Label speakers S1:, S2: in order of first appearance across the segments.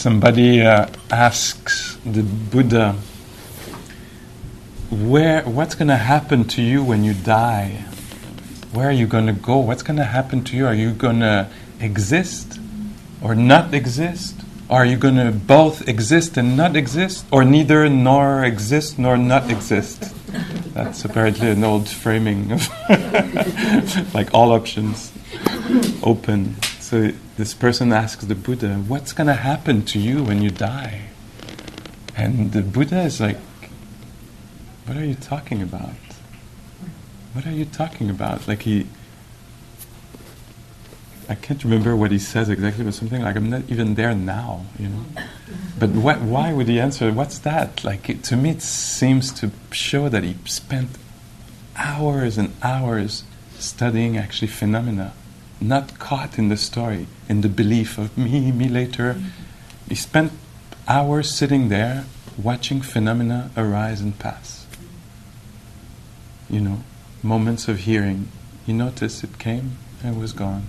S1: Somebody uh, asks the Buddha, "Where? What's going to happen to you when you die? Where are you going to go? What's going to happen to you? Are you going to exist or not exist? Are you going to both exist and not exist, or neither nor exist nor not exist?" That's apparently an old framing of like all options open. So this person asks the Buddha, What's going to happen to you when you die? And the Buddha is like, What are you talking about? What are you talking about? Like he. I can't remember what he says exactly, but something like, I'm not even there now, you know? But why would he answer, What's that? Like, it, to me, it seems to show that he spent hours and hours studying actually phenomena not caught in the story, in the belief of me, me later. Mm-hmm. He spent hours sitting there watching phenomena arise and pass. You know, moments of hearing. He noticed it came and was gone.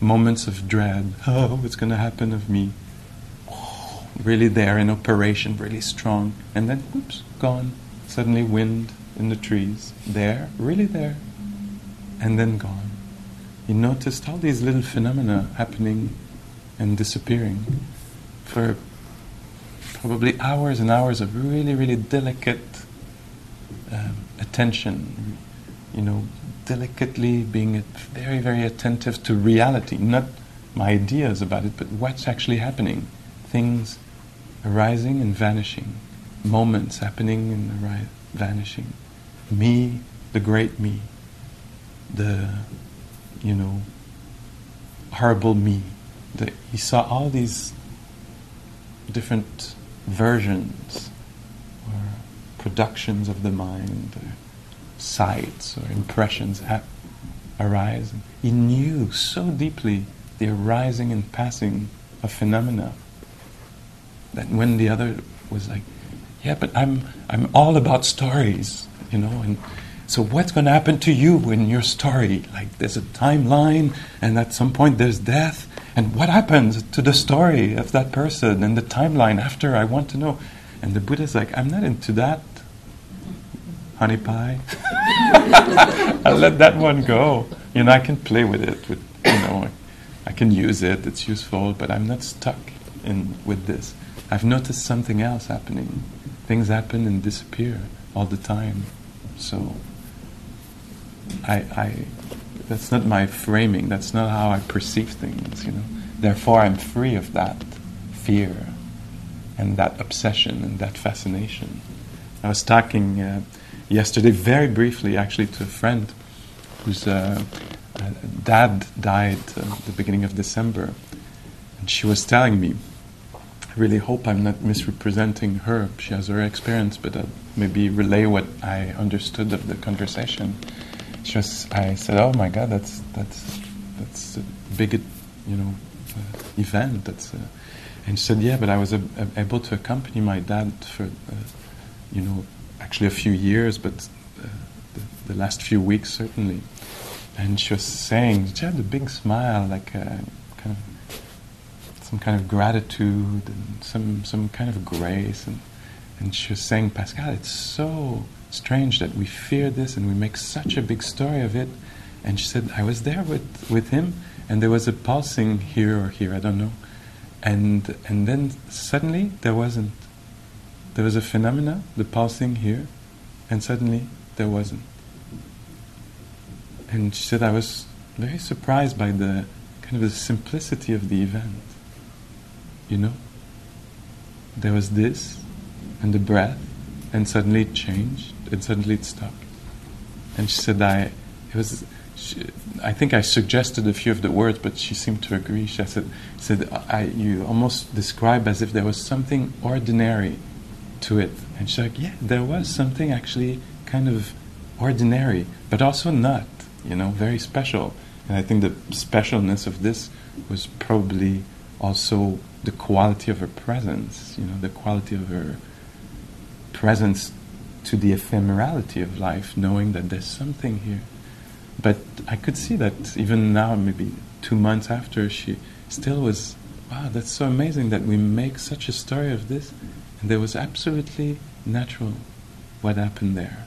S1: Moments of dread. Oh, what's going to happen of me? Oh, really there in operation, really strong. And then, whoops, gone. Suddenly, wind in the trees. There, really there. And then gone he noticed all these little phenomena happening and disappearing for probably hours and hours of really, really delicate um, attention, you know, delicately being very, very attentive to reality, not my ideas about it, but what's actually happening. Things arising and vanishing, moments happening and arise, vanishing. Me, the great me, the you know, horrible me. That he saw all these different versions or productions of the mind, or sights or impressions ha- arise. He knew so deeply the arising and passing of phenomena that when the other was like, "Yeah, but I'm I'm all about stories," you know, and so, what's going to happen to you in your story? Like, there's a timeline, and at some point there's death. And what happens to the story of that person and the timeline after? I want to know. And the Buddha's like, I'm not into that, honey pie. I'll let that one go. You know, I can play with it. With you know, I can use it. It's useful, but I'm not stuck in with this. I've noticed something else happening. Things happen and disappear all the time. So I, I, that's not my framing. That's not how I perceive things. You know. Therefore, I'm free of that fear and that obsession and that fascination. I was talking uh, yesterday, very briefly, actually, to a friend whose uh, uh, dad died uh, at the beginning of December, and she was telling me. I really hope I'm not misrepresenting her. She has her experience, but I'll maybe relay what I understood of the conversation just I said, "Oh my God, that's that's that's a big, you know, uh, event." That's, uh, and she said, "Yeah, but I was able to accompany my dad for, uh, you know, actually a few years, but uh, the, the, last few weeks certainly." And she was saying, she had a big smile, like uh, kind of some kind of gratitude and some some kind of grace, and and she was saying, "Pascal, it's so." Strange that we fear this and we make such a big story of it. And she said, I was there with, with him, and there was a pulsing here or here, I don't know. And, and then suddenly there wasn't. There was a phenomena, the pulsing here, and suddenly there wasn't. And she said, I was very surprised by the kind of the simplicity of the event. You know? There was this, and the breath, and suddenly it changed and suddenly it stopped. And she said, I, it was, she I think I suggested a few of the words, but she seemed to agree. She said, said I, you almost describe as if there was something ordinary to it. And she's like, yeah, there was something actually kind of ordinary, but also not, you know, very special. And I think the specialness of this was probably also the quality of her presence, you know, the quality of her presence to the ephemerality of life, knowing that there's something here. But I could see that even now, maybe two months after, she still was, wow, that's so amazing that we make such a story of this. And there was absolutely natural what happened there.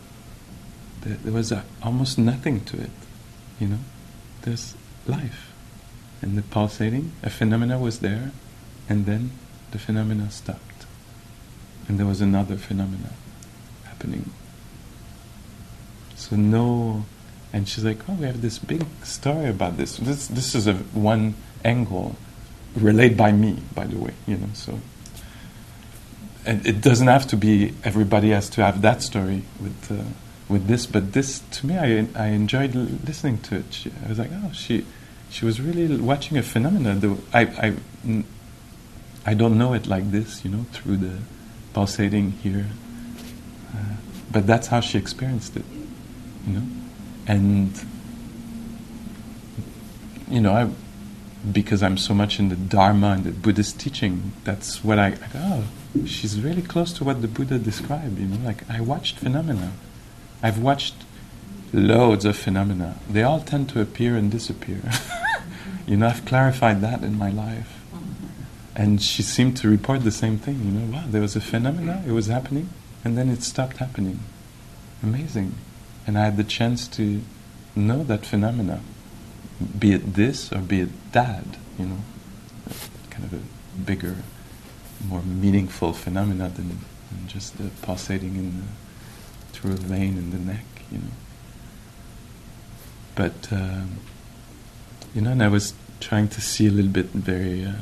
S1: There, there was a, almost nothing to it, you know. There's life. And the pulsating, a phenomena was there, and then the phenomena stopped. And there was another phenomena happening. So no and she's like, "Oh, we have this big story about this. This this is a one angle, relayed by me, by the way. You know, so and it doesn't have to be everybody has to have that story with uh, with this. But this, to me, I I enjoyed listening to it. She, I was like, oh, she she was really watching a phenomenon. Though I I I don't know it like this, you know, through the pulsating here. But that's how she experienced it, you know and you know, I, because I'm so much in the Dharma and the Buddhist teaching, that's what I, I oh, she's really close to what the Buddha described. You know, like I watched phenomena. I've watched loads of phenomena. They all tend to appear and disappear. you know, I've clarified that in my life. And she seemed to report the same thing. You know, wow, there was a phenomena, it was happening, and then it stopped happening. Amazing and I had the chance to know that phenomena, be it this or be it that, you know, kind of a bigger, more meaningful phenomena than, than just the pulsating in the, through a vein in the neck, you know. But um, you know, and I was trying to see a little bit. Very, uh,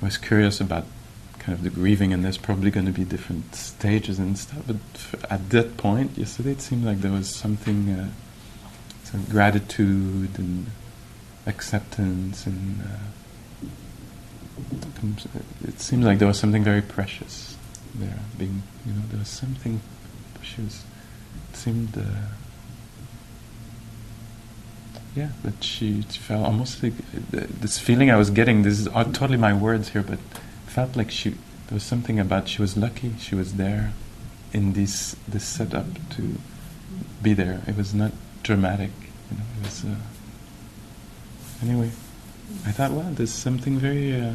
S1: was curious about kind of the grieving, and there's probably going to be different stages and stuff. But at that point, yesterday, it seemed like there was something, uh, some gratitude and acceptance, and uh, it seemed like there was something very precious there. Being, you know, there was something precious. It seemed. Uh, yeah, that she, felt almost like uh, this feeling I was getting. This is totally my words here, but felt like she there was something about she was lucky she was there in this this setup to be there. It was not dramatic, you know. It was uh, anyway. I thought, wow, there's something very uh,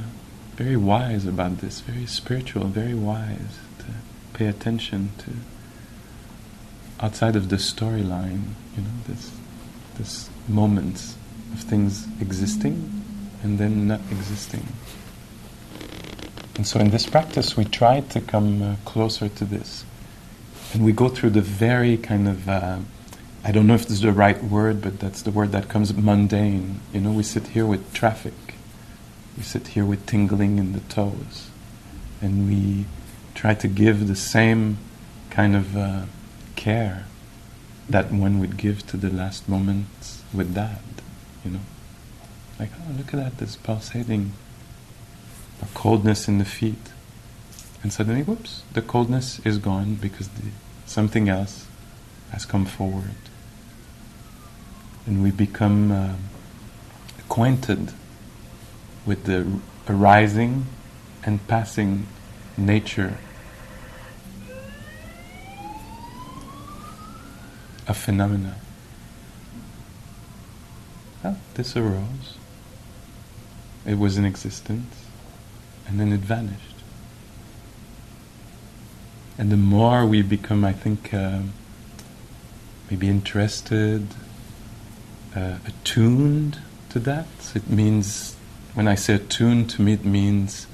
S1: very wise about this, very spiritual, very wise to pay attention to outside of the storyline, you know, this this moments of things existing and then not existing. And so in this practice, we try to come uh, closer to this. And we go through the very kind of, uh, I don't know if this is the right word, but that's the word that comes mundane. You know, we sit here with traffic, we sit here with tingling in the toes, and we try to give the same kind of uh, care that one would give to the last moments with dad, you know. Like, oh, look at that, this pulsating a coldness in the feet. And suddenly, whoops, the coldness is gone because the, something else has come forward. And we become uh, acquainted with the arising and passing nature of phenomena. Oh, this arose. It was in existence and then it vanished. And the more we become, I think, uh, maybe interested, uh, attuned to that, it means, when I say attuned, to me it means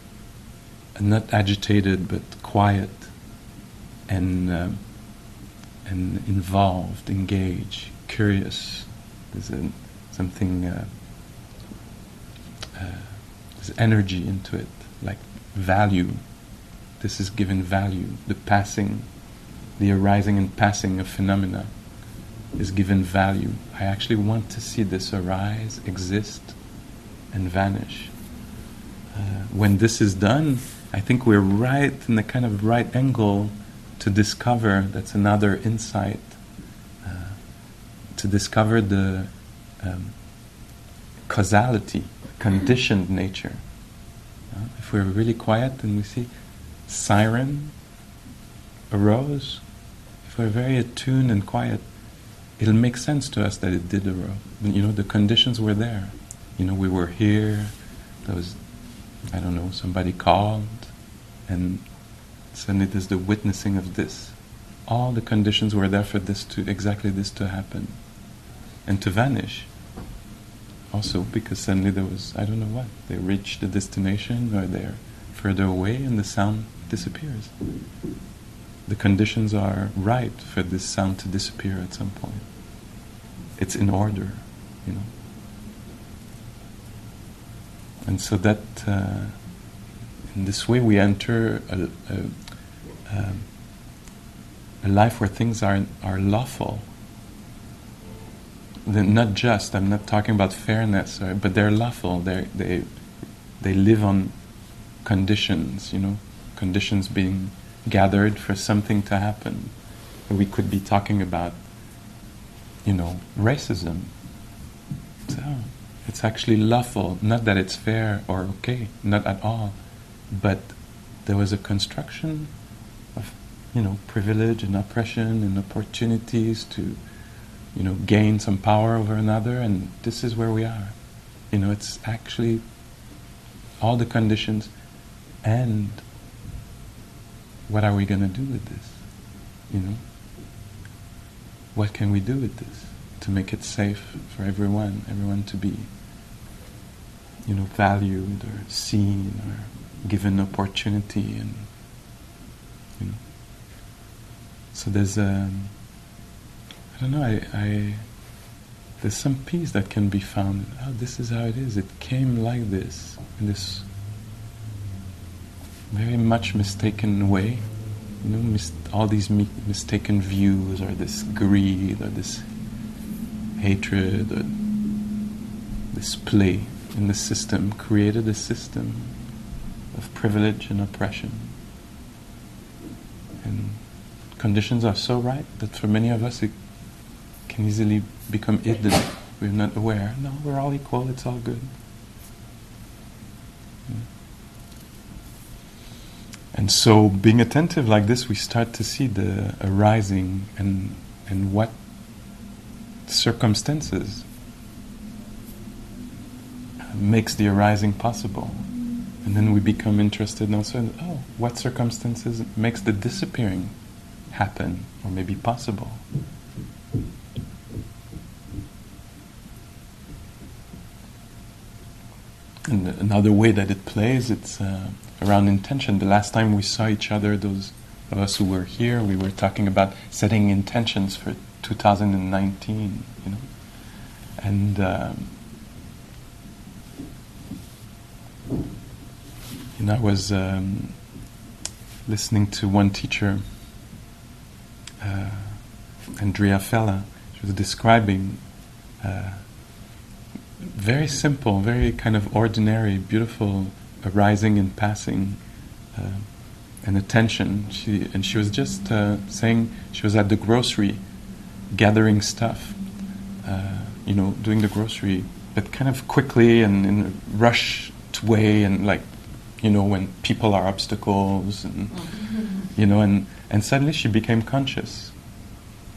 S1: not agitated but quiet and, uh, and involved, engaged, curious. There's a, something, uh, uh, there's energy into it like value. This is given value, the passing, the arising and passing of phenomena. is given value. I actually want to see this arise, exist, and vanish. Uh, when this is done, I think we're right in the kind of right angle to discover that's another insight uh, to discover the um, causality, conditioned nature. Uh, if we're really quiet and we see siren arose, if we're very attuned and quiet, it'll make sense to us that it did arise. You know, the conditions were there. You know, we were here. There was, I don't know, somebody called, and suddenly there's the witnessing of this. All the conditions were there for this to exactly this to happen, and to vanish. Also, because suddenly there was, I don't know what, they reached the destination or they're further away, and the sound disappears. The conditions are right for this sound to disappear at some point. It's in order, you know. And so that, uh, in this way, we enter a, a, um, a life where things are, are lawful. Not just, I'm not talking about fairness, or, but they're lawful. They're, they, they live on conditions, you know, conditions being gathered for something to happen. We could be talking about, you know, racism. So it's actually lawful, not that it's fair or okay, not at all, but there was a construction of, you know, privilege and oppression and opportunities to, you know, gain some power over another, and this is where we are. You know, it's actually all the conditions and what are we going to do with this? You know? What can we do with this to make it safe for everyone, everyone to be, you know, valued or seen or given opportunity and, you know. So there's a, um, don't know, I, I, there's some peace that can be found. Oh, this is how it is. It came like this, in this very much mistaken way. You know, mis- all these mi- mistaken views, or this greed, or this hatred, or this play in the system created a system of privilege and oppression. And conditions are so right that for many of us it can easily become hidden. We're not aware. No, we're all equal, it's all good. Hmm. And so, being attentive like this, we start to see the arising and and what circumstances makes the arising possible. And then we become interested also in, oh, what circumstances makes the disappearing happen or maybe possible. And another way that it plays, it's uh, around intention. The last time we saw each other, those of us who were here, we were talking about setting intentions for 2019, you know. And um, you know, I was um, listening to one teacher, uh, Andrea Fella. She was describing uh, very simple, very kind of ordinary, beautiful arising and passing uh, and attention. She and she was just uh, saying she was at the grocery, gathering stuff, uh, you know, doing the grocery, but kind of quickly and in a rushed way, and like, you know, when people are obstacles, and mm-hmm. you know, and and suddenly she became conscious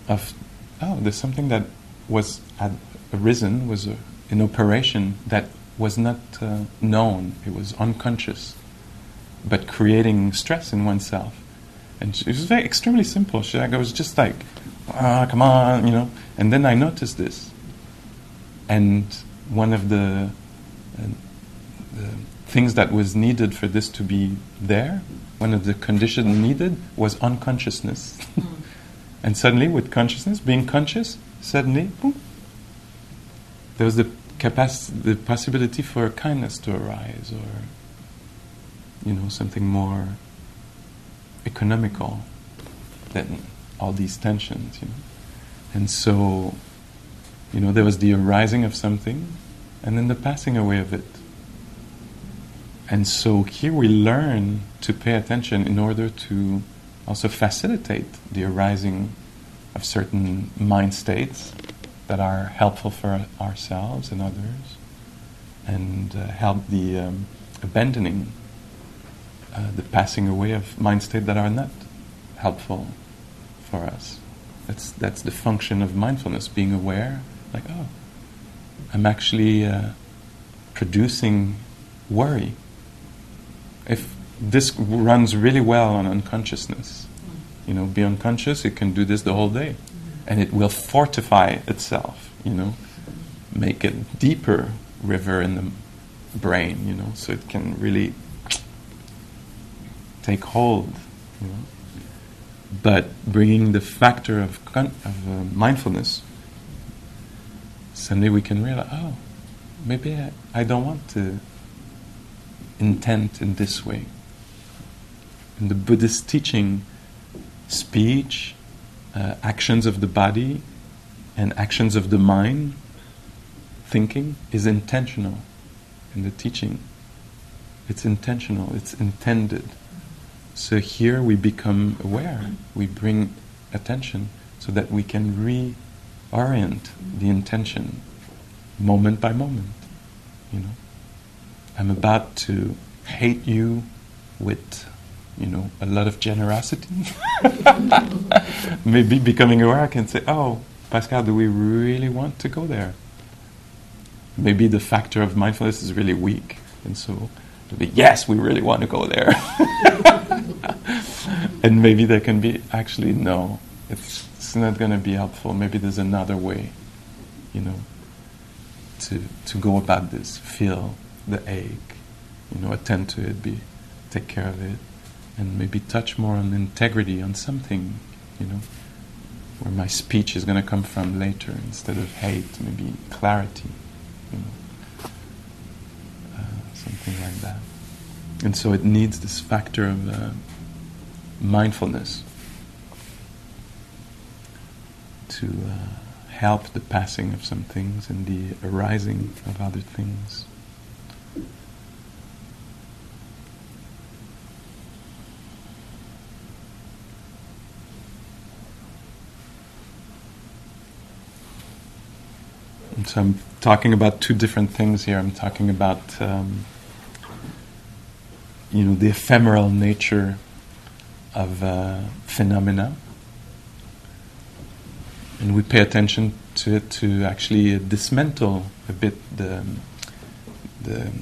S1: of, oh, there's something that was had arisen, was a, in operation that was not uh, known, it was unconscious, but creating stress in oneself. And it was very extremely simple. She, like, I was just like, ah, come on, you know. And then I noticed this. And one of the, uh, the things that was needed for this to be there, one of the conditions needed was unconsciousness. and suddenly, with consciousness, being conscious, suddenly, boom, there was the capacity, the possibility for kindness to arise, or you know something more economical than all these tensions, you know. And so, you know, there was the arising of something and then the passing away of it. And so here we learn to pay attention in order to also facilitate the arising of certain mind states that are helpful for ourselves and others, and uh, help the um, abandoning, uh, the passing away of mind states that are not helpful for us. That's, that's the function of mindfulness, being aware, like, oh, I'm actually uh, producing worry. If this runs really well on unconsciousness, you know, be unconscious, it can do this the whole day. And it will fortify itself, you know, make a deeper river in the brain, you know, so it can really take hold, you know. But bringing the factor of, con- of uh, mindfulness, suddenly we can realize, oh, maybe I, I don't want to intend in this way. In the Buddhist teaching, speech, uh, actions of the body, and actions of the mind, thinking, is intentional in the teaching. It's intentional, it's intended. So here we become aware, we bring attention so that we can reorient the intention moment by moment. You know, I'm about to hate you with, you know, a lot of generosity. Maybe becoming aware, I can say, "Oh, Pascal, do we really want to go there?" Maybe the factor of mindfulness is really weak, and so be, "Yes, we really want to go there." and maybe there can be actually no, it's, it's not going to be helpful. Maybe there's another way, you know, to to go about this. Feel the ache, you know, attend to it, be take care of it, and maybe touch more on integrity, on something, you know, where my speech is going to come from later instead of hate, maybe clarity, you know, uh, something like that. And so it needs this factor of uh, mindfulness to uh, help the passing of some things and the arising of other things. And so I'm talking about two different things here. I'm talking about um, you know the ephemeral nature of uh, phenomena, and we pay attention to it to actually dismantle a bit the the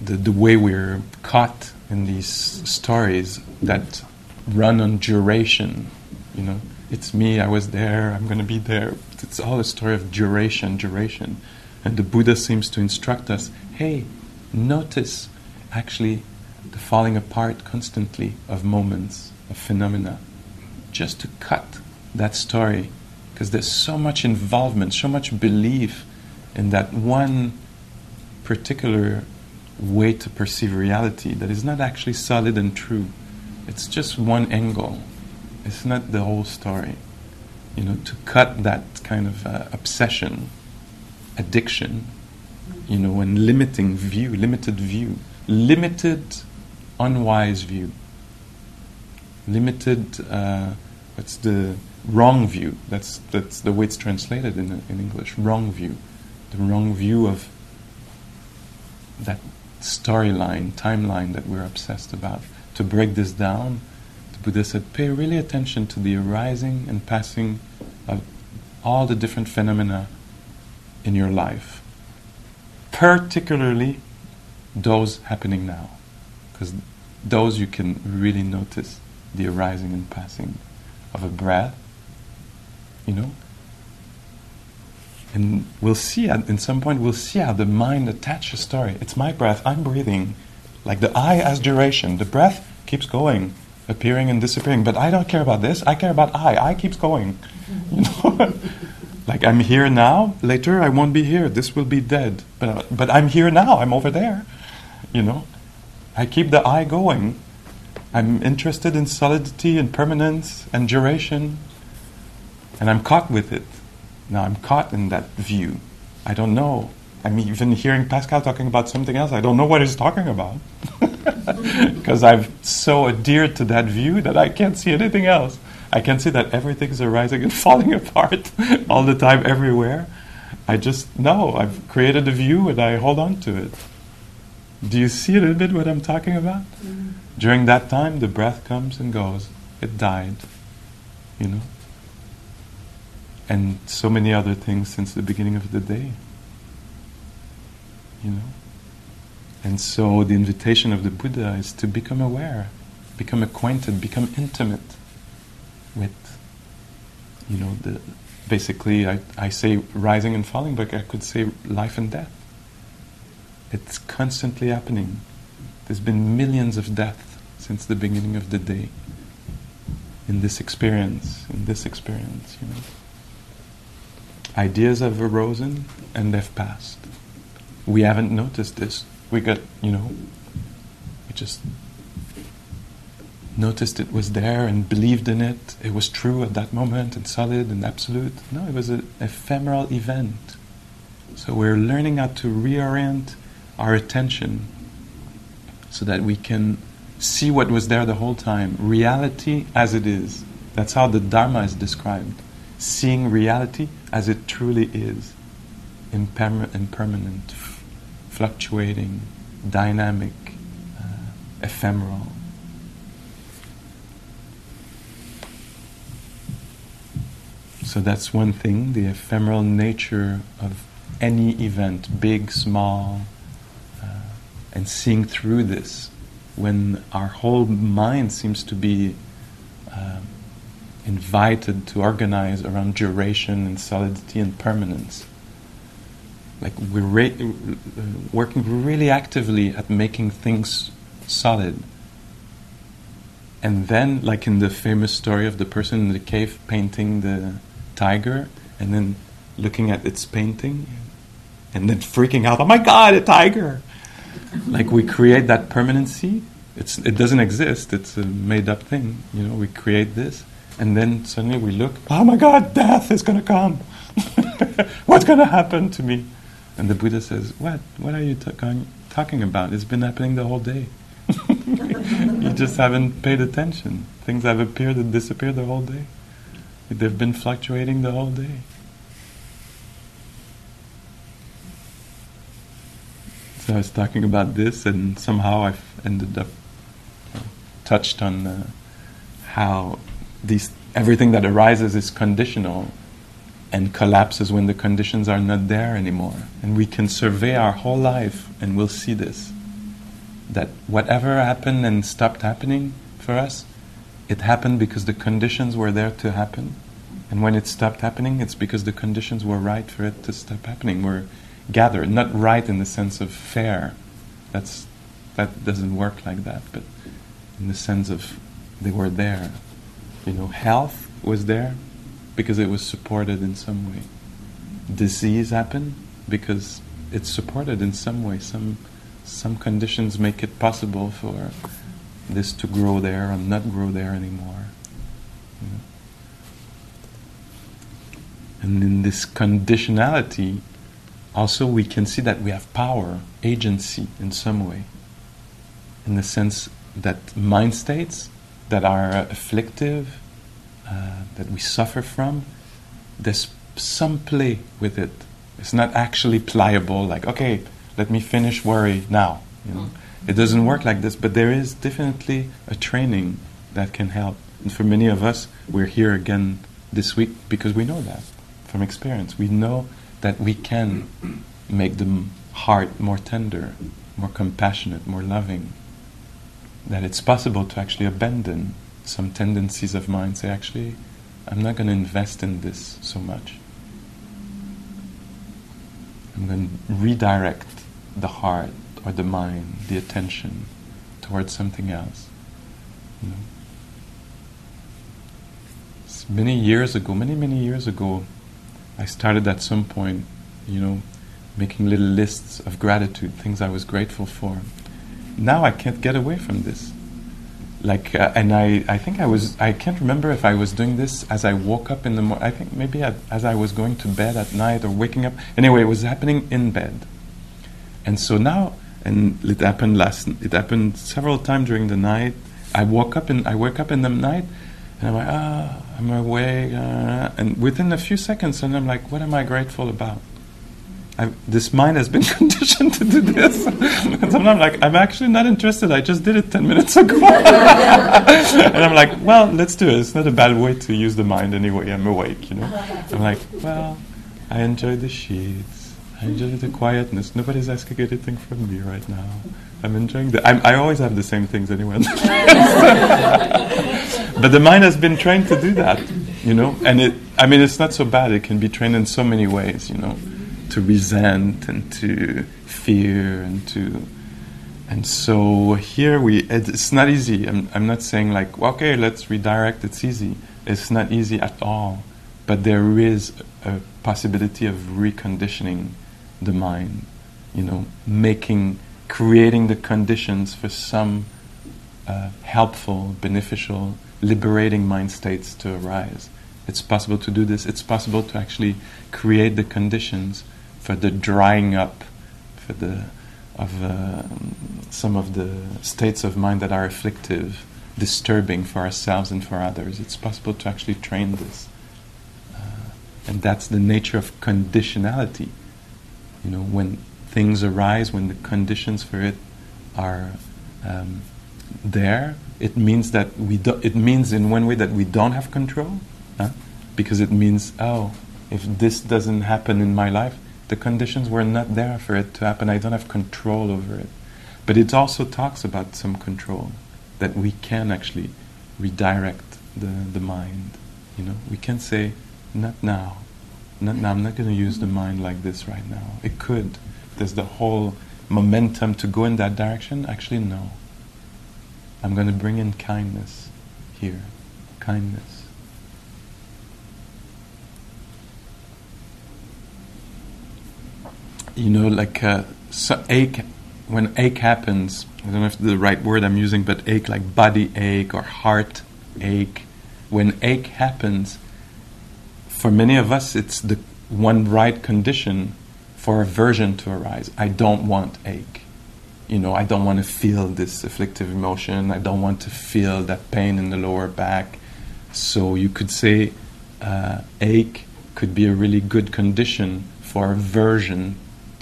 S1: the, the way we're caught in these stories that run on duration. You know, it's me. I was there. I'm going to be there. It's all a story of duration, duration, and the Buddha seems to instruct us: Hey, notice actually the falling apart constantly of moments, of phenomena, just to cut that story. Because there's so much involvement, so much belief in that one particular way to perceive reality that is not actually solid and true. It's just one angle, it's not the whole story. You know, to cut that kind of uh, obsession, addiction, you know, and limiting view, limited view limited, unwise view. Limited, uh, what's the wrong view? That's, that's the way it's translated in, in English. Wrong view. The wrong view of that storyline, timeline that we're obsessed about. To break this down, Buddha said, pay really attention to the arising and passing of all the different phenomena in your life. Particularly those happening now. Because those you can really notice the arising and passing of a breath, you know. And we'll see at in some point we'll see how the mind attaches a story. It's my breath, I'm breathing. Like the I as duration. The breath keeps going, appearing and disappearing. But I don't care about this, I care about I. I keeps going. You know? like I'm here now, later I won't be here. This will be dead. But but I'm here now, I'm over there. You know, I keep the I going. I'm interested in solidity and permanence and duration. And I'm caught with it. Now I'm caught in that view. I don't know. I'm even hearing Pascal talking about something else. I don't know what he's talking about. Because I've so adhered to that view that I can't see anything else. I can see that everything's arising and falling apart all the time, everywhere. I just know I've created a view and I hold on to it. Do you see a little bit what I'm talking about? Mm-hmm. During that time, the breath comes and goes. It died, you know? And so many other things since the beginning of the day, you know? And so the invitation of the Buddha is to become aware, become acquainted, become intimate with, you know, the basically I, I say rising and falling, but I could say life and death. It's constantly happening. There's been millions of deaths since the beginning of the day in this experience, in this experience, you know. Ideas have arisen and they've passed. We haven't noticed this. We got, you know, we just noticed it was there and believed in it. It was true at that moment and solid and absolute. No, it was an ephemeral event. So we're learning how to reorient our attention so that we can see what was there the whole time. Reality as it is. That's how the Dharma is described. Seeing reality as it truly is. Imperma- impermanent, fluctuating, dynamic, uh, ephemeral. So that's one thing, the ephemeral nature of any event, big, small, uh, and seeing through this when our whole mind seems to be uh, invited to organize around duration and solidity and permanence. Like we're re- working really actively at making things solid. And then, like in the famous story of the person in the cave painting the tiger and then looking at its painting and then freaking out, oh my god, a tiger! like we create that permanency. It's, it doesn't exist, it's a made up thing. You know, we create this and then suddenly we look, oh my god, death is to come. What's to happen to me? And the Buddha says, What? What are you talking about? It's been happening the whole day. you just haven't paid attention. Things have appeared and disappeared the whole day. They've been fluctuating the whole day. So I was talking about this, and somehow I ended up touched on uh, how these everything that arises is conditional and collapses when the conditions are not there anymore. And we can survey our whole life, and we'll see this that whatever happened and stopped happening for us it happened because the conditions were there to happen. And when it stopped happening, it's because the conditions were right for it to stop happening. Were gathered, not right in the sense of fair. That's that doesn't work like that, but in the sense of they were there. You know, health was there because it was supported in some way. Disease happened because it's supported in some way. Some some conditions make it possible for this to grow there and not grow there anymore. You know? And in this conditionality, also we can see that we have power, agency in some way. In the sense that mind states that are afflictive, uh, that we suffer from, there's some play with it. It's not actually pliable, like, okay, let me finish worry now. You know? It doesn't work like this, but there is definitely a training that can help. And for many of us, we're here again this week because we know that from experience. We know that we can make the heart more tender, more compassionate, more loving. That it's possible to actually abandon some tendencies of mine, say, actually, I'm not going to invest in this so much. I'm going to redirect the heart or the mind, the attention towards something else. You know? Many years ago, many, many years ago, I started at some point, you know, making little lists of gratitude, things I was grateful for. Now I can't get away from this. Like uh, and I, I think I was I can't remember if I was doing this as I woke up in the morning I think maybe as I was going to bed at night or waking up. Anyway it was happening in bed. And so now and it happened last it happened several times during the night. I woke up and I wake up in the night and I'm like ah I'm awake uh, and within a few seconds and I'm like what am I grateful about I, this mind has been conditioned to do this. and sometimes I'm like, I'm actually not interested. I just did it 10 minutes ago. and I'm like, well, let's do it. It's not a bad way to use the mind anyway. I'm awake, you know. I'm like, well, I enjoy the sheets. I enjoy the quietness. Nobody's asking anything from me right now. I'm enjoying the. I'm, I always have the same things anyway. but the mind has been trained to do that, you know. And it. I mean, it's not so bad. It can be trained in so many ways, you know to resent and to fear and to and so here we it's not easy. I'm, I'm not saying like okay let's redirect it's easy. It's not easy at all. But there is a possibility of reconditioning the mind you know making creating the conditions for some uh, helpful beneficial liberating mind states to arise. It's possible to do this. It's possible to actually create the conditions for the drying up for the of uh, some of the states of mind that are afflictive, disturbing for ourselves and for others. It's possible to actually train this, uh, and that's the nature of conditionality. You know, when things arise, when the conditions for it are um, there, it means that we do, it means in one way that we don't have control, huh? because it means oh, if this doesn't happen in my life, the conditions were not there for it to happen. I don't have control over it. But it also talks about some control that we can actually redirect the, the mind. You know, we can say, not now. Not now. I'm not going to use the mind like this right now. It could. There's the whole momentum to go in that direction. Actually, no. I'm going to bring in kindness here. Kindness. You know, like uh, so ache, when ache happens, I don't know if the right word I'm using, but ache like body ache or heart ache. When ache happens, for many of us, it's the one right condition for aversion to arise. I don't want ache. You know, I don't want to feel this afflictive emotion. I don't want to feel that pain in the lower back. So you could say uh, ache could be a really good condition for aversion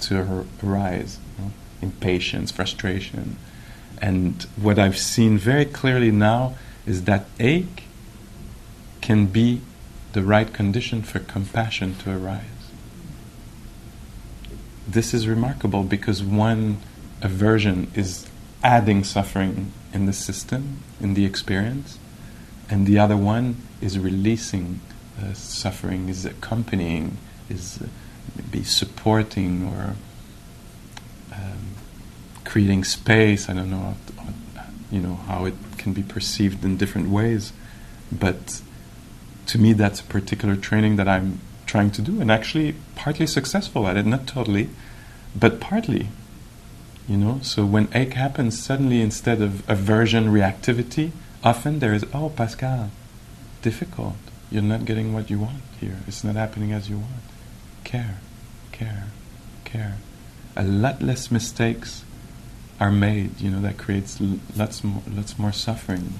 S1: to arise you know, impatience, frustration. And what I've seen very clearly now is that ache can be the right condition for compassion to arise. This is remarkable because one aversion is adding suffering in the system, in the experience, and the other one is releasing uh, suffering, is accompanying, is. Uh, maybe supporting or um, creating space. I don't know, you know, how it can be perceived in different ways, but to me, that's a particular training that I'm trying to do, and actually partly successful at it. Not totally, but partly. You know, so when ache happens, suddenly instead of aversion, reactivity, often there is, oh, Pascal, difficult. You're not getting what you want here. It's not happening as you want care, care, care. A lot less mistakes are made, you know, that creates lots more, lots more suffering.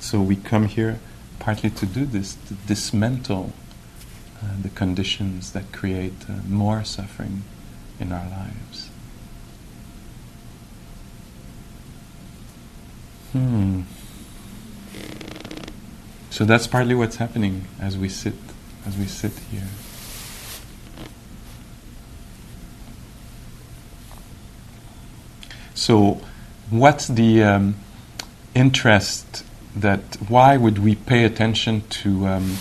S1: So we come here partly to do this, to dismantle uh, the conditions that create uh, more suffering in our lives. Hmm. So that's partly what's happening as we sit, as we sit here. So, what's the um, interest that why would we pay attention to um,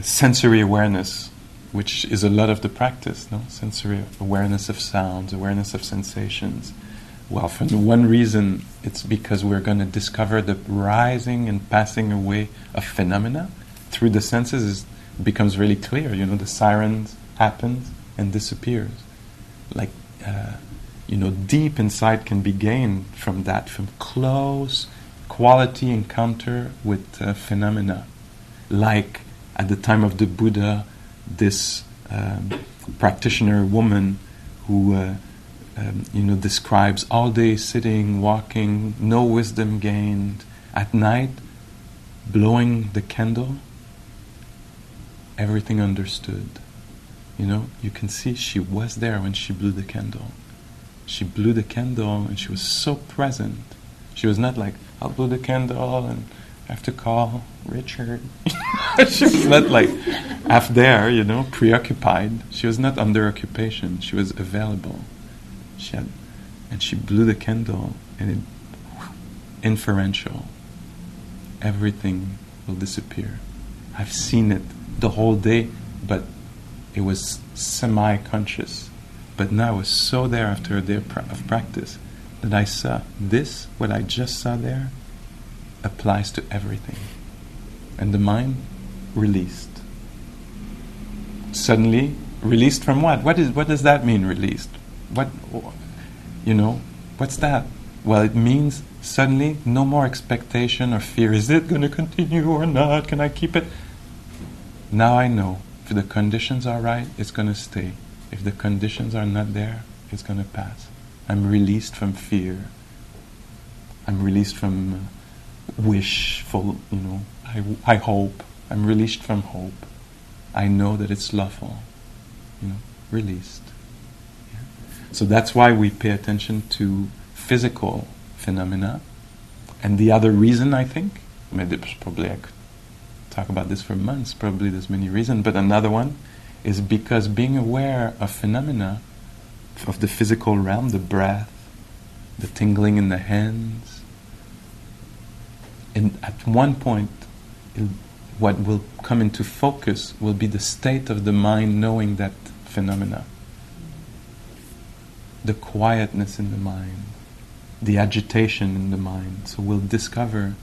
S1: sensory awareness, which is a lot of the practice, no? Sensory awareness of sounds, awareness of sensations. Well, for one reason, it's because we're going to discover the rising and passing away of phenomena through the senses. Becomes really clear. You know, the sirens happens and disappears, like. Uh, you know, deep insight can be gained from that, from close, quality encounter with uh, phenomena, like at the time of the Buddha, this um, practitioner woman who uh, um, you know describes all day sitting, walking, no wisdom gained. At night, blowing the candle, everything understood. You know, you can see she was there when she blew the candle. She blew the candle and she was so present. She was not like, I'll blow the candle and I have to call Richard. she was not like half there, you know, preoccupied. She was not under occupation. She was available. She had, and she blew the candle and it, inferential. Everything will disappear. I've seen it the whole day, but it was semi-conscious. But now I was so there after a day of practice that I saw this, what I just saw there, applies to everything. And the mind released. Suddenly, released from what? What, is, what does that mean, released? What, you know, what's that? Well, it means suddenly no more expectation or fear. Is it going to continue or not? Can I keep it? Now I know. If the conditions are right, it's going to stay. If the conditions are not there, it's going to pass. I'm released from fear. I'm released from wishful, you know, I, I hope. I'm released from hope. I know that it's lawful, you know, released. Yeah. So that's why we pay attention to physical phenomena. And the other reason, I think, maybe probably I could talk about this for months, probably there's many reasons, but another one is because being aware of phenomena of the physical realm, the breath, the tingling in the hands, and at one point, what will come into focus will be the state of the mind knowing that phenomena, the quietness in the mind, the agitation in the mind. So we'll discover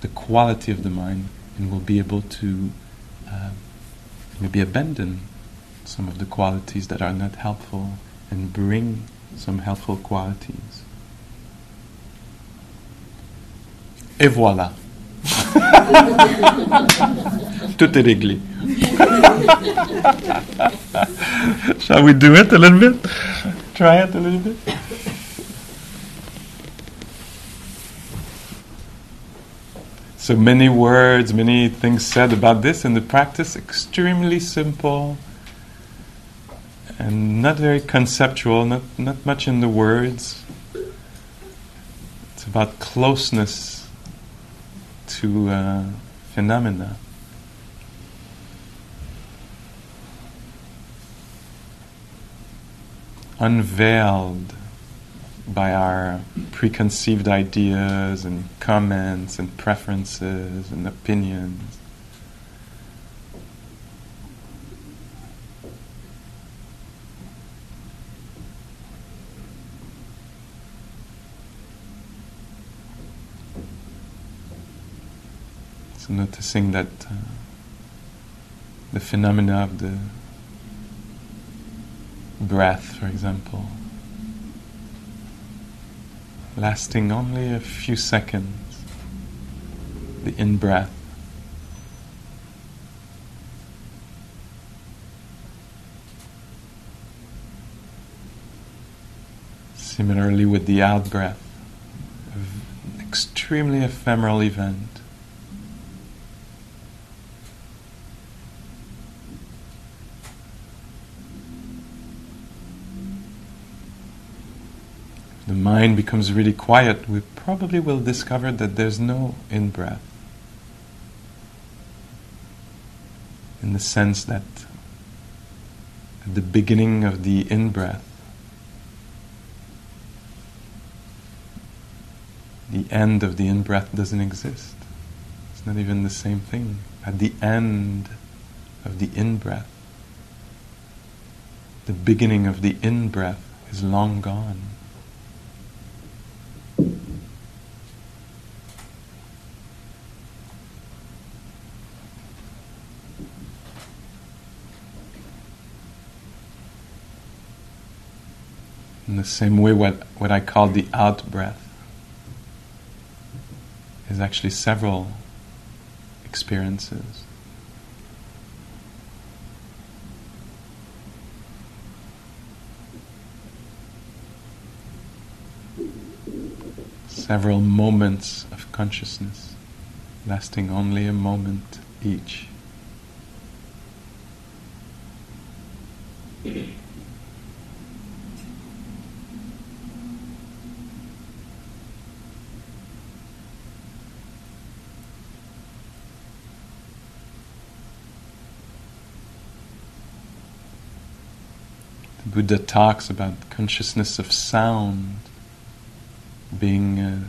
S1: the quality of the mind and we'll be able to uh, maybe abandon some of the qualities that are not helpful and bring some helpful qualities. Et voilà. Tout est réglé. Shall we do it a little bit? Try it a little bit? So many words, many things said about this, and the practice extremely simple and not very conceptual, not, not much in the words. It's about closeness to uh, phenomena. Unveiled by our preconceived ideas and comments and preferences and opinions. So noticing that uh, the phenomena of the breath, for example, lasting only a few seconds, the in breath. Similarly, with the out breath, an extremely ephemeral event. The mind becomes really quiet, we probably will discover that there's no in breath. In the sense that at the beginning of the in breath, the end of the in breath doesn't exist. It's not even the same thing. At the end of the in breath, the beginning of the in breath is long gone. In the same way, what, what I call the out breath is actually several experiences. Several moments of consciousness, lasting only a moment each. The Buddha talks about consciousness of sound being uh,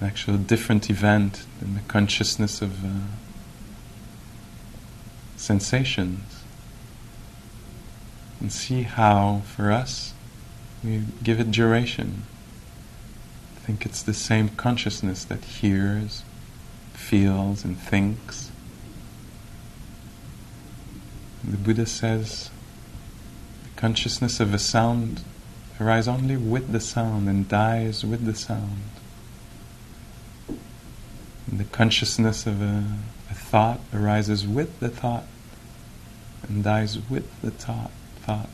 S1: an actual different event than the consciousness of uh, sensations. And see how, for us, we give it duration. I think it's the same consciousness that hears, feels, and thinks. The Buddha says consciousness of a sound arises only with the sound and dies with the sound. And the consciousness of a, a thought arises with the thought and dies with the thought. thought.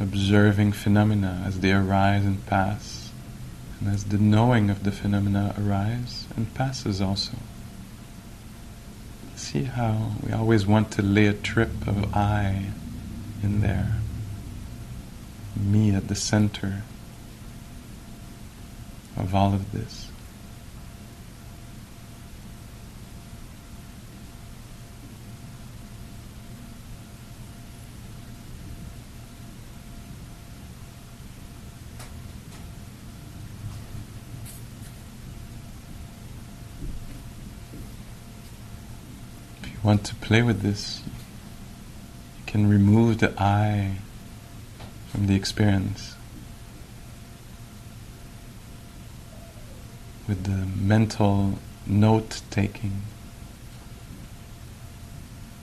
S1: Observing phenomena as they arise and pass, and as the knowing of the phenomena arise and passes also. See how we always want to lay a trip of I in there, me at the center of all of this. Want to play with this, you can remove the I from the experience with the mental note taking.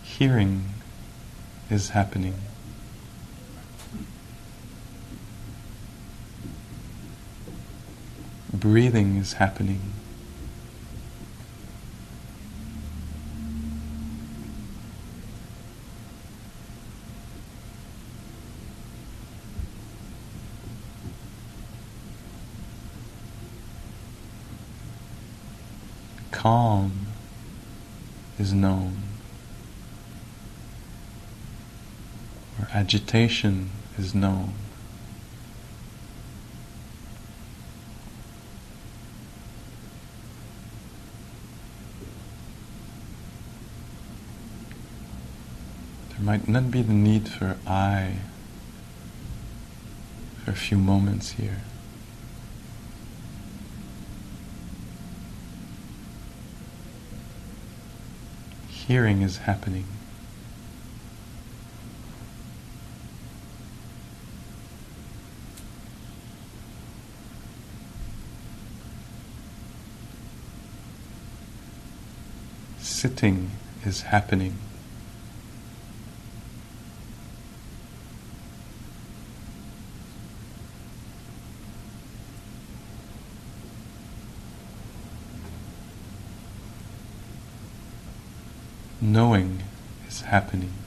S1: Hearing is happening. Breathing is happening. calm is known, or agitation is known. There might not be the need for I for a few moments here. Hearing is happening. Sitting is happening. knowing is happening.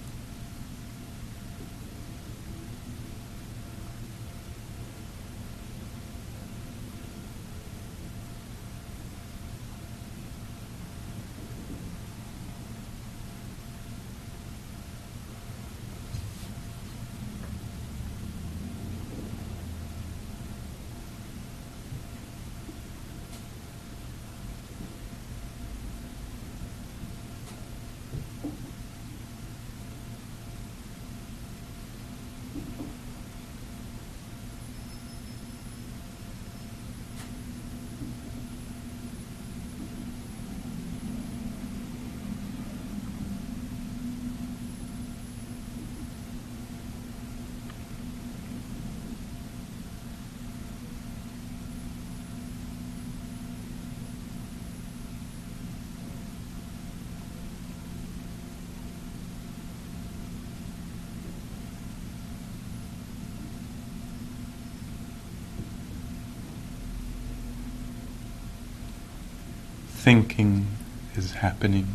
S1: Thinking is happening.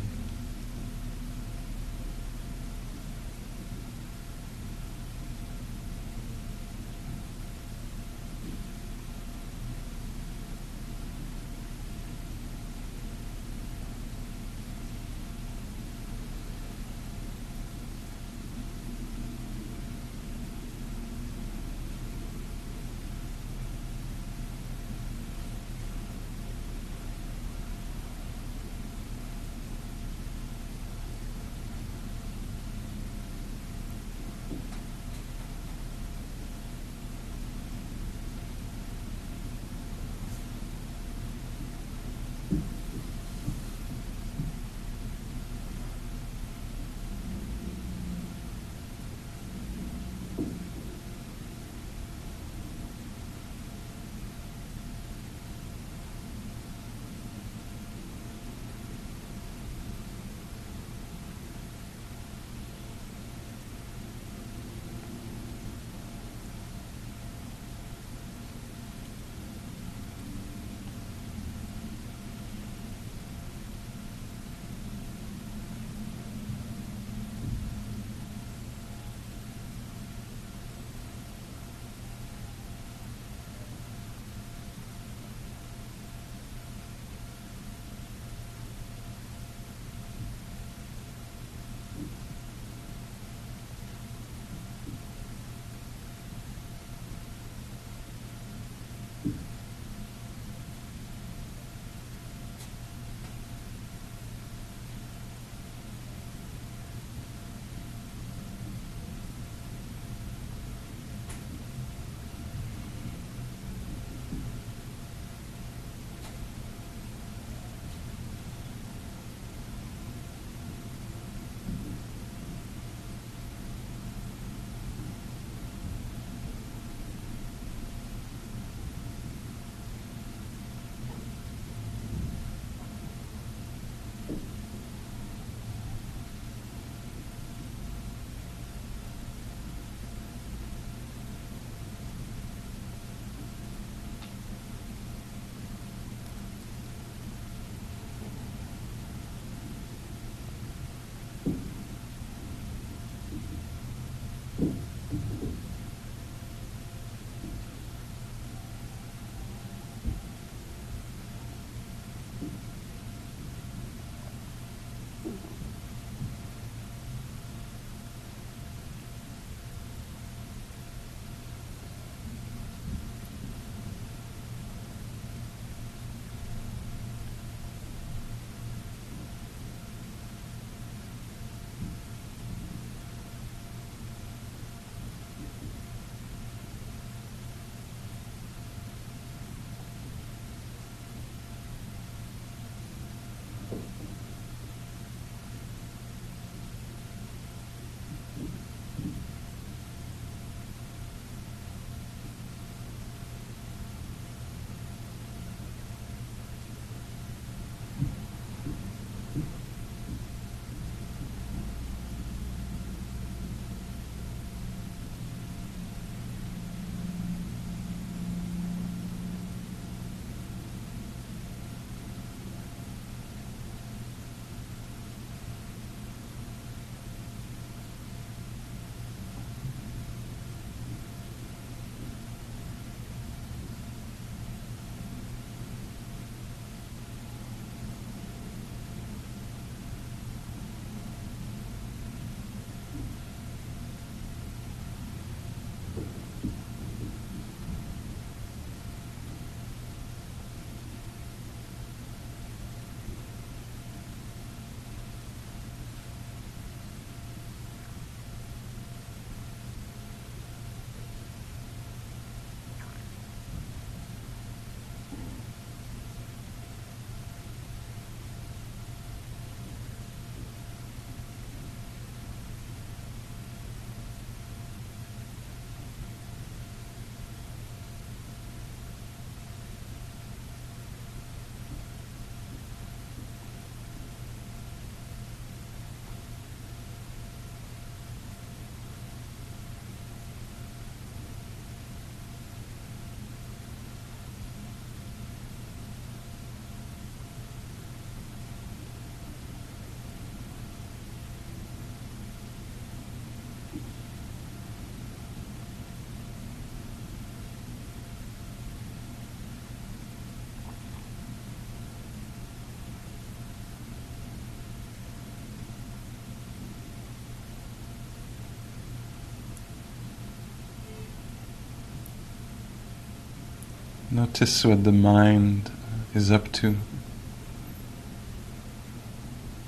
S1: Notice what the mind is up to.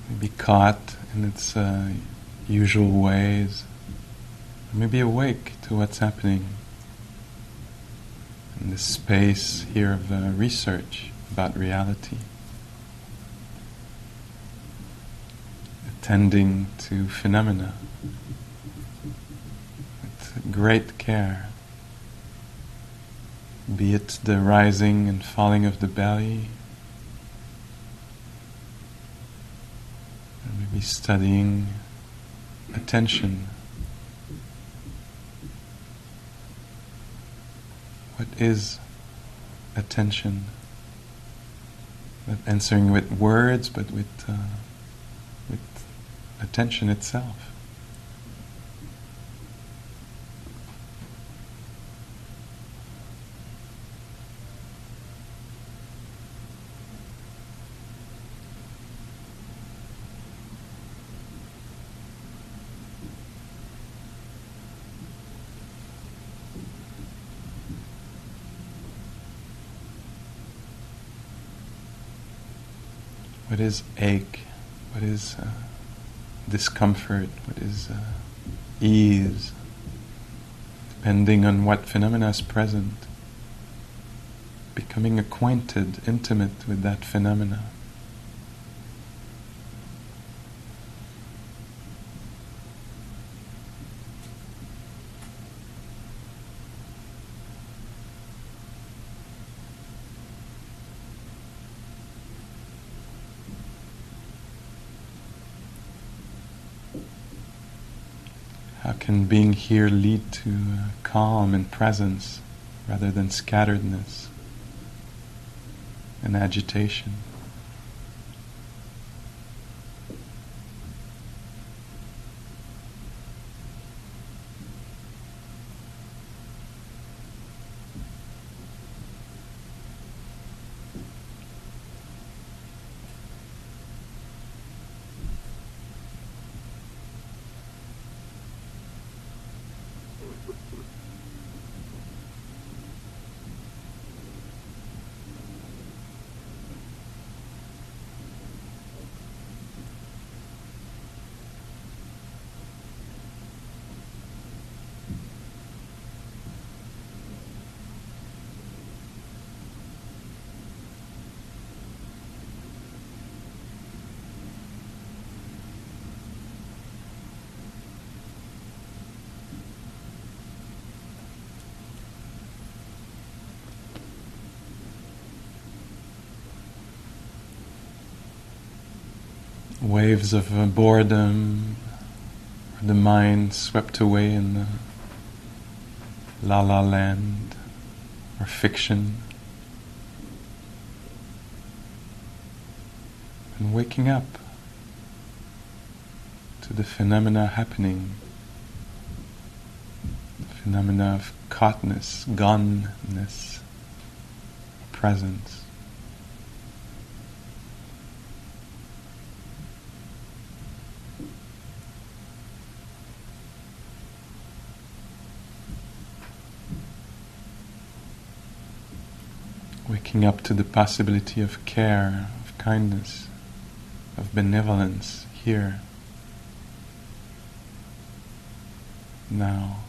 S1: Maybe caught in its uh, usual ways. Maybe awake to what's happening in this space here of uh, research about reality. Attending to phenomena with great care be it the rising and falling of the belly, maybe studying attention. What is attention? Not answering with words, but with, uh, with attention itself. What is ache? What is uh, discomfort? What is uh, ease? Depending on what phenomena is present. Becoming acquainted, intimate with that phenomena. How can being here lead to uh, calm and presence rather than scatteredness and agitation? Waves of uh, boredom, the mind swept away in the la la land or fiction. And waking up to the phenomena happening, the phenomena of caughtness, goneness, presence. Waking up to the possibility of care, of kindness, of benevolence here, now.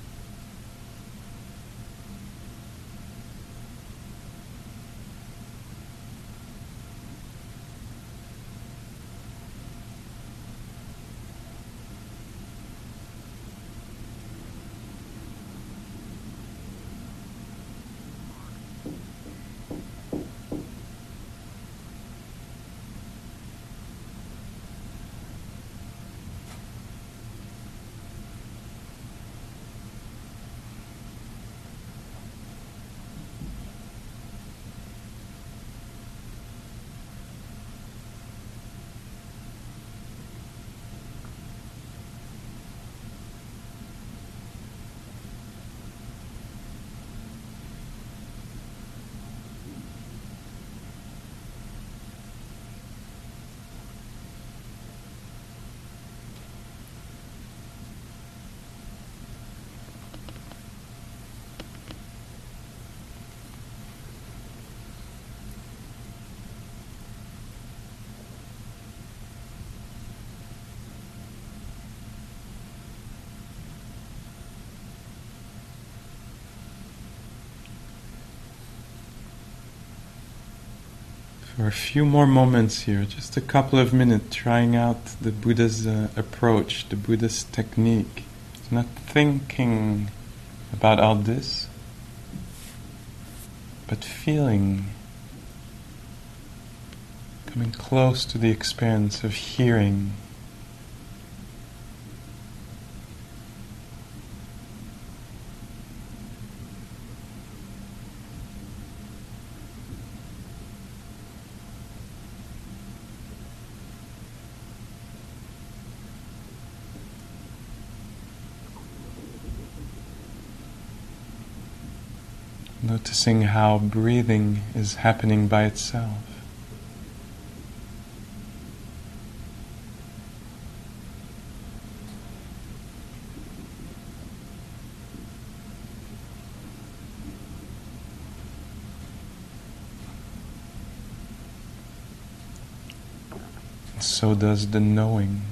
S1: For a few more moments here, just a couple of minutes, trying out the Buddha's uh, approach, the Buddha's technique. It's not thinking about all this, but feeling, coming close to the experience of hearing. Noticing how breathing is happening by itself. So does the knowing.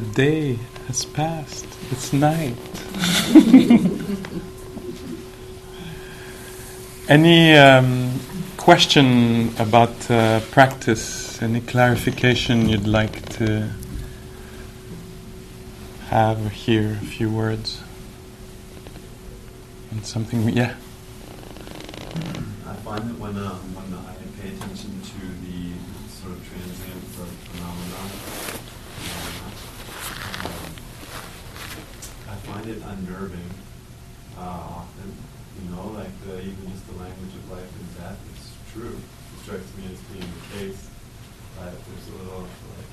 S1: The day has passed. It's night. Any um, question about uh, practice? Any clarification you'd like to have or hear? A few words. And something, yeah.
S2: I find that when um, when I pay attention to the sort of transience of phenomena, um, I find it unnerving uh, often. You know, like the, even just the language of life and death is true. It strikes me as being the case. But there's a little like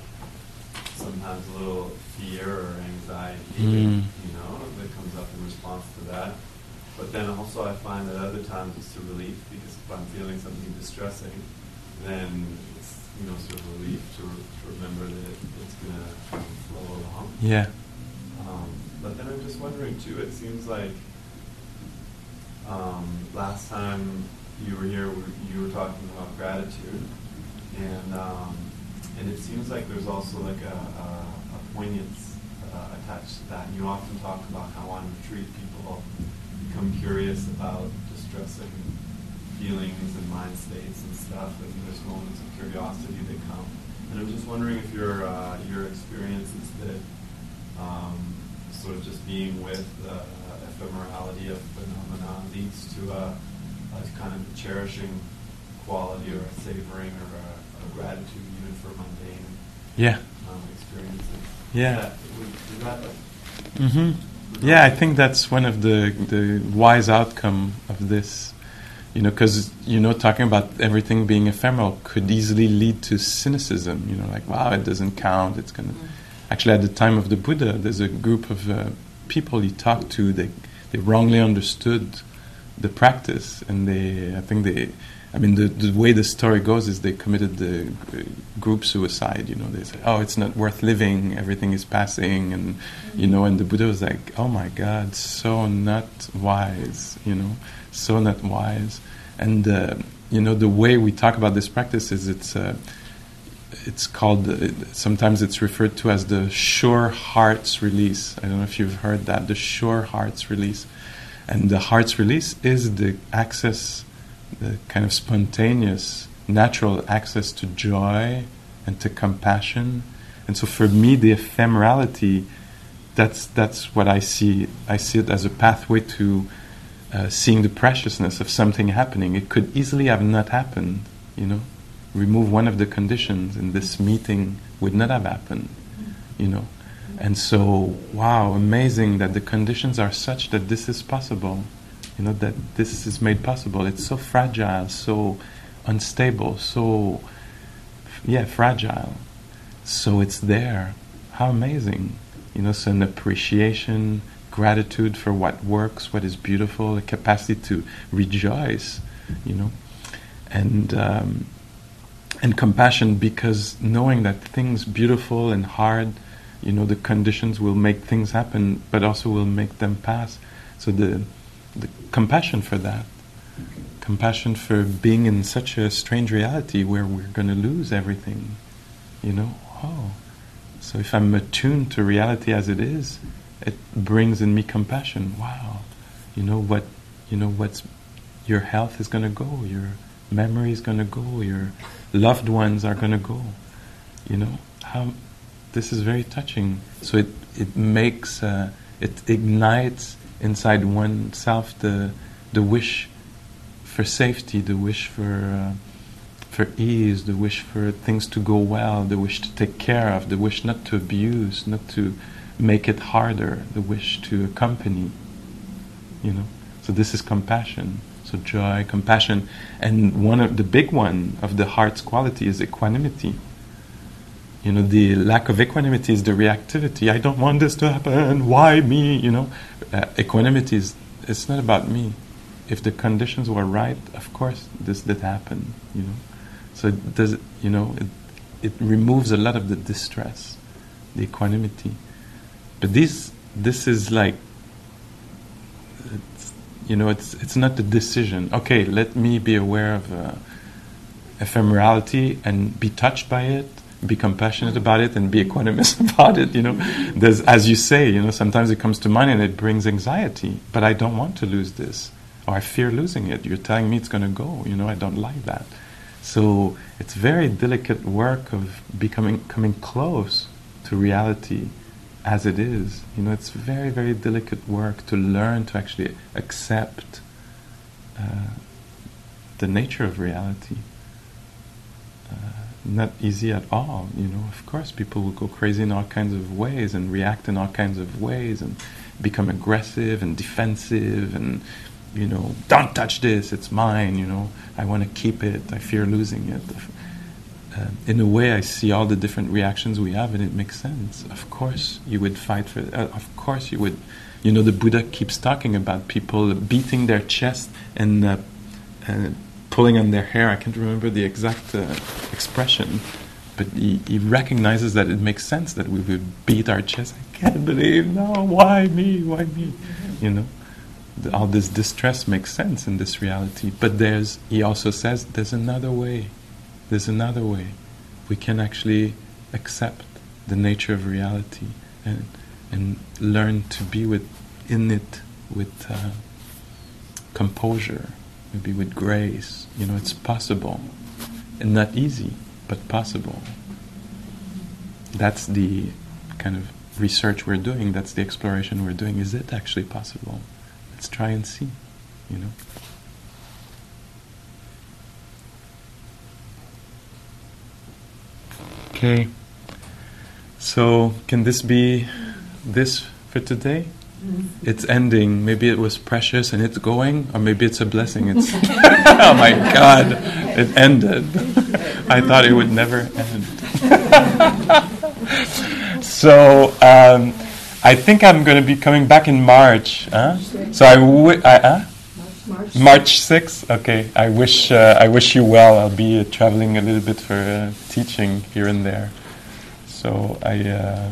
S2: sometimes a little fear or anxiety,
S1: Mm.
S2: you know, that comes up in response to that. But then also I find that other times it's a relief because if I'm feeling something distressing, then it's you know sort of relief to, to remember that it, it's going to flow along.
S1: Yeah.
S2: Um, but then I'm just wondering too. It seems like um, last time you were here, you were talking about gratitude, and um, and it seems like there's also like a, a, a poignance uh, attached to that. And you often talk about how on retreat people become curious about distressing feelings and mind states and stuff, and there's moments of curiosity that come. And I'm just wondering if your uh, your experience is that um, sort of just being with the ephemerality of phenomena leads to a, a kind of cherishing quality or a savoring or a, a gratitude even for mundane
S1: Yeah.
S2: um, experiences.
S1: Yeah.
S2: Is that, would- is that a-
S1: hmm Yeah, I think that's one of the the wise outcome of this. You know, because you know, talking about everything being ephemeral could easily lead to cynicism. You know, like wow, it doesn't count. It's gonna. Actually, at the time of the Buddha, there's a group of uh, people he talked to. They they wrongly understood the practice, and they I think they. I mean, the, the way the story goes is they committed the uh, group suicide. You know, they said, "Oh, it's not worth living. Everything is passing," and you know, and the Buddha was like, "Oh my God, so not wise." You know, so not wise. And uh, you know, the way we talk about this practice is it's uh, it's called. Uh, sometimes it's referred to as the sure heart's release. I don't know if you've heard that. The sure heart's release, and the heart's release is the access the kind of spontaneous, natural access to joy and to compassion. And so for me, the ephemerality, that's, that's what I see. I see it as a pathway to uh, seeing the preciousness of something happening. It could easily have not happened, you know. Remove one of the conditions, and this meeting would not have happened, you know. And so, wow, amazing that the conditions are such that this is possible, you know, that this is made possible. It's so fragile, so unstable, so, yeah, fragile. So it's there. How amazing, you know, so an appreciation, gratitude for what works, what is beautiful, a capacity to rejoice, you know, and um, and compassion because knowing that things beautiful and hard, you know, the conditions will make things happen, but also will make them pass. So the the compassion for that, compassion for being in such a strange reality where we're going to lose everything, you know. Oh, so if I'm attuned to reality as it is, it brings in me compassion. Wow, you know what? You know what's your health is going to go, your memory is going to go, your loved ones are going to go. You know how this is very touching. So it it makes uh, it ignites inside oneself the the wish for safety, the wish for. Uh, for ease, the wish for things to go well, the wish to take care of, the wish not to abuse, not to make it harder, the wish to accompany. You know, so this is compassion. So joy, compassion, and one of the big one of the heart's quality is equanimity. You know, the lack of equanimity is the reactivity. I don't want this to happen. Why me? You know, uh, equanimity is it's not about me. If the conditions were right, of course this did happen. You know, so it does. You know, it it removes a lot of the distress, the equanimity. But this this is like you know it's it's not the decision. Okay, let me be aware of uh, ephemerality and be touched by it, be compassionate about it, and be equanimous about it. You know, there's as you say, you know, sometimes it comes to mind and it brings anxiety. But I don't want to lose this, or I fear losing it. You're telling me it's going to go. You know, I don't like that. So it's very delicate work of becoming coming close to reality as it is. You know, it's very, very delicate work to learn to actually accept uh, the nature of reality. Uh, not easy at all. You know, of course, people will go crazy in all kinds of ways and react in all kinds of ways and become aggressive and defensive and you know, don't touch this, it's mine. You know, I want to keep it. I fear losing it uh, in a way, I see all the different reactions we have, and it makes sense. Of course, you would fight for. Uh, of course, you would. You know, the Buddha keeps talking about people beating their chest and uh, uh pulling on their hair. I can't remember the exact uh, expression, but he, he, recognizes that it makes sense that we would beat our chest. I can't believe, no, why me? Why me? You know, all this distress makes sense in this reality. But there's, he also says, there's another way there's another way. We can actually accept the nature of reality and and learn to be with in it with uh, composure, maybe with grace. You know, it's possible, and not easy, but possible. That's the kind of research we're doing. That's the exploration we're doing. Is it actually possible? Let's try and see. You know. Okay. So, can this be this for today? Mm-hmm. It's ending. Maybe it was precious and it's going, or maybe it's a blessing. It's oh my God, it ended. I thought it would never end. so um, I think I'm going to be coming back in March. Huh? So I would. Huh? March. March 6th. Okay. I wish uh, I wish you well. I'll be uh, traveling a little bit for uh, teaching here and there. So I uh,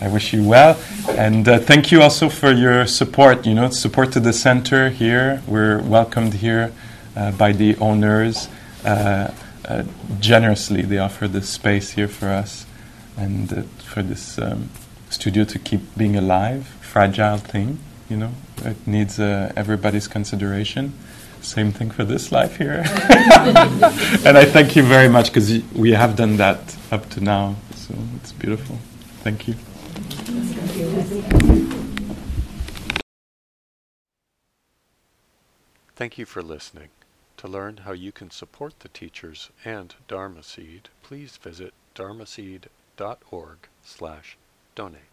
S1: I wish you well, and uh, thank you also for your support. You know, support to the center here. We're welcomed here uh, by the owners generously. They offer this space here for us, and for this um, studio to keep being alive. Fragile thing you know, it needs uh, everybody's consideration. Same thing for this life here. and I thank you very much because we have done that up to now. So it's beautiful. Thank you. Thank you.
S3: Thank you for listening. To learn how you can support the teachers and Dharma Seed, please visit dharmaseed.org slash donate.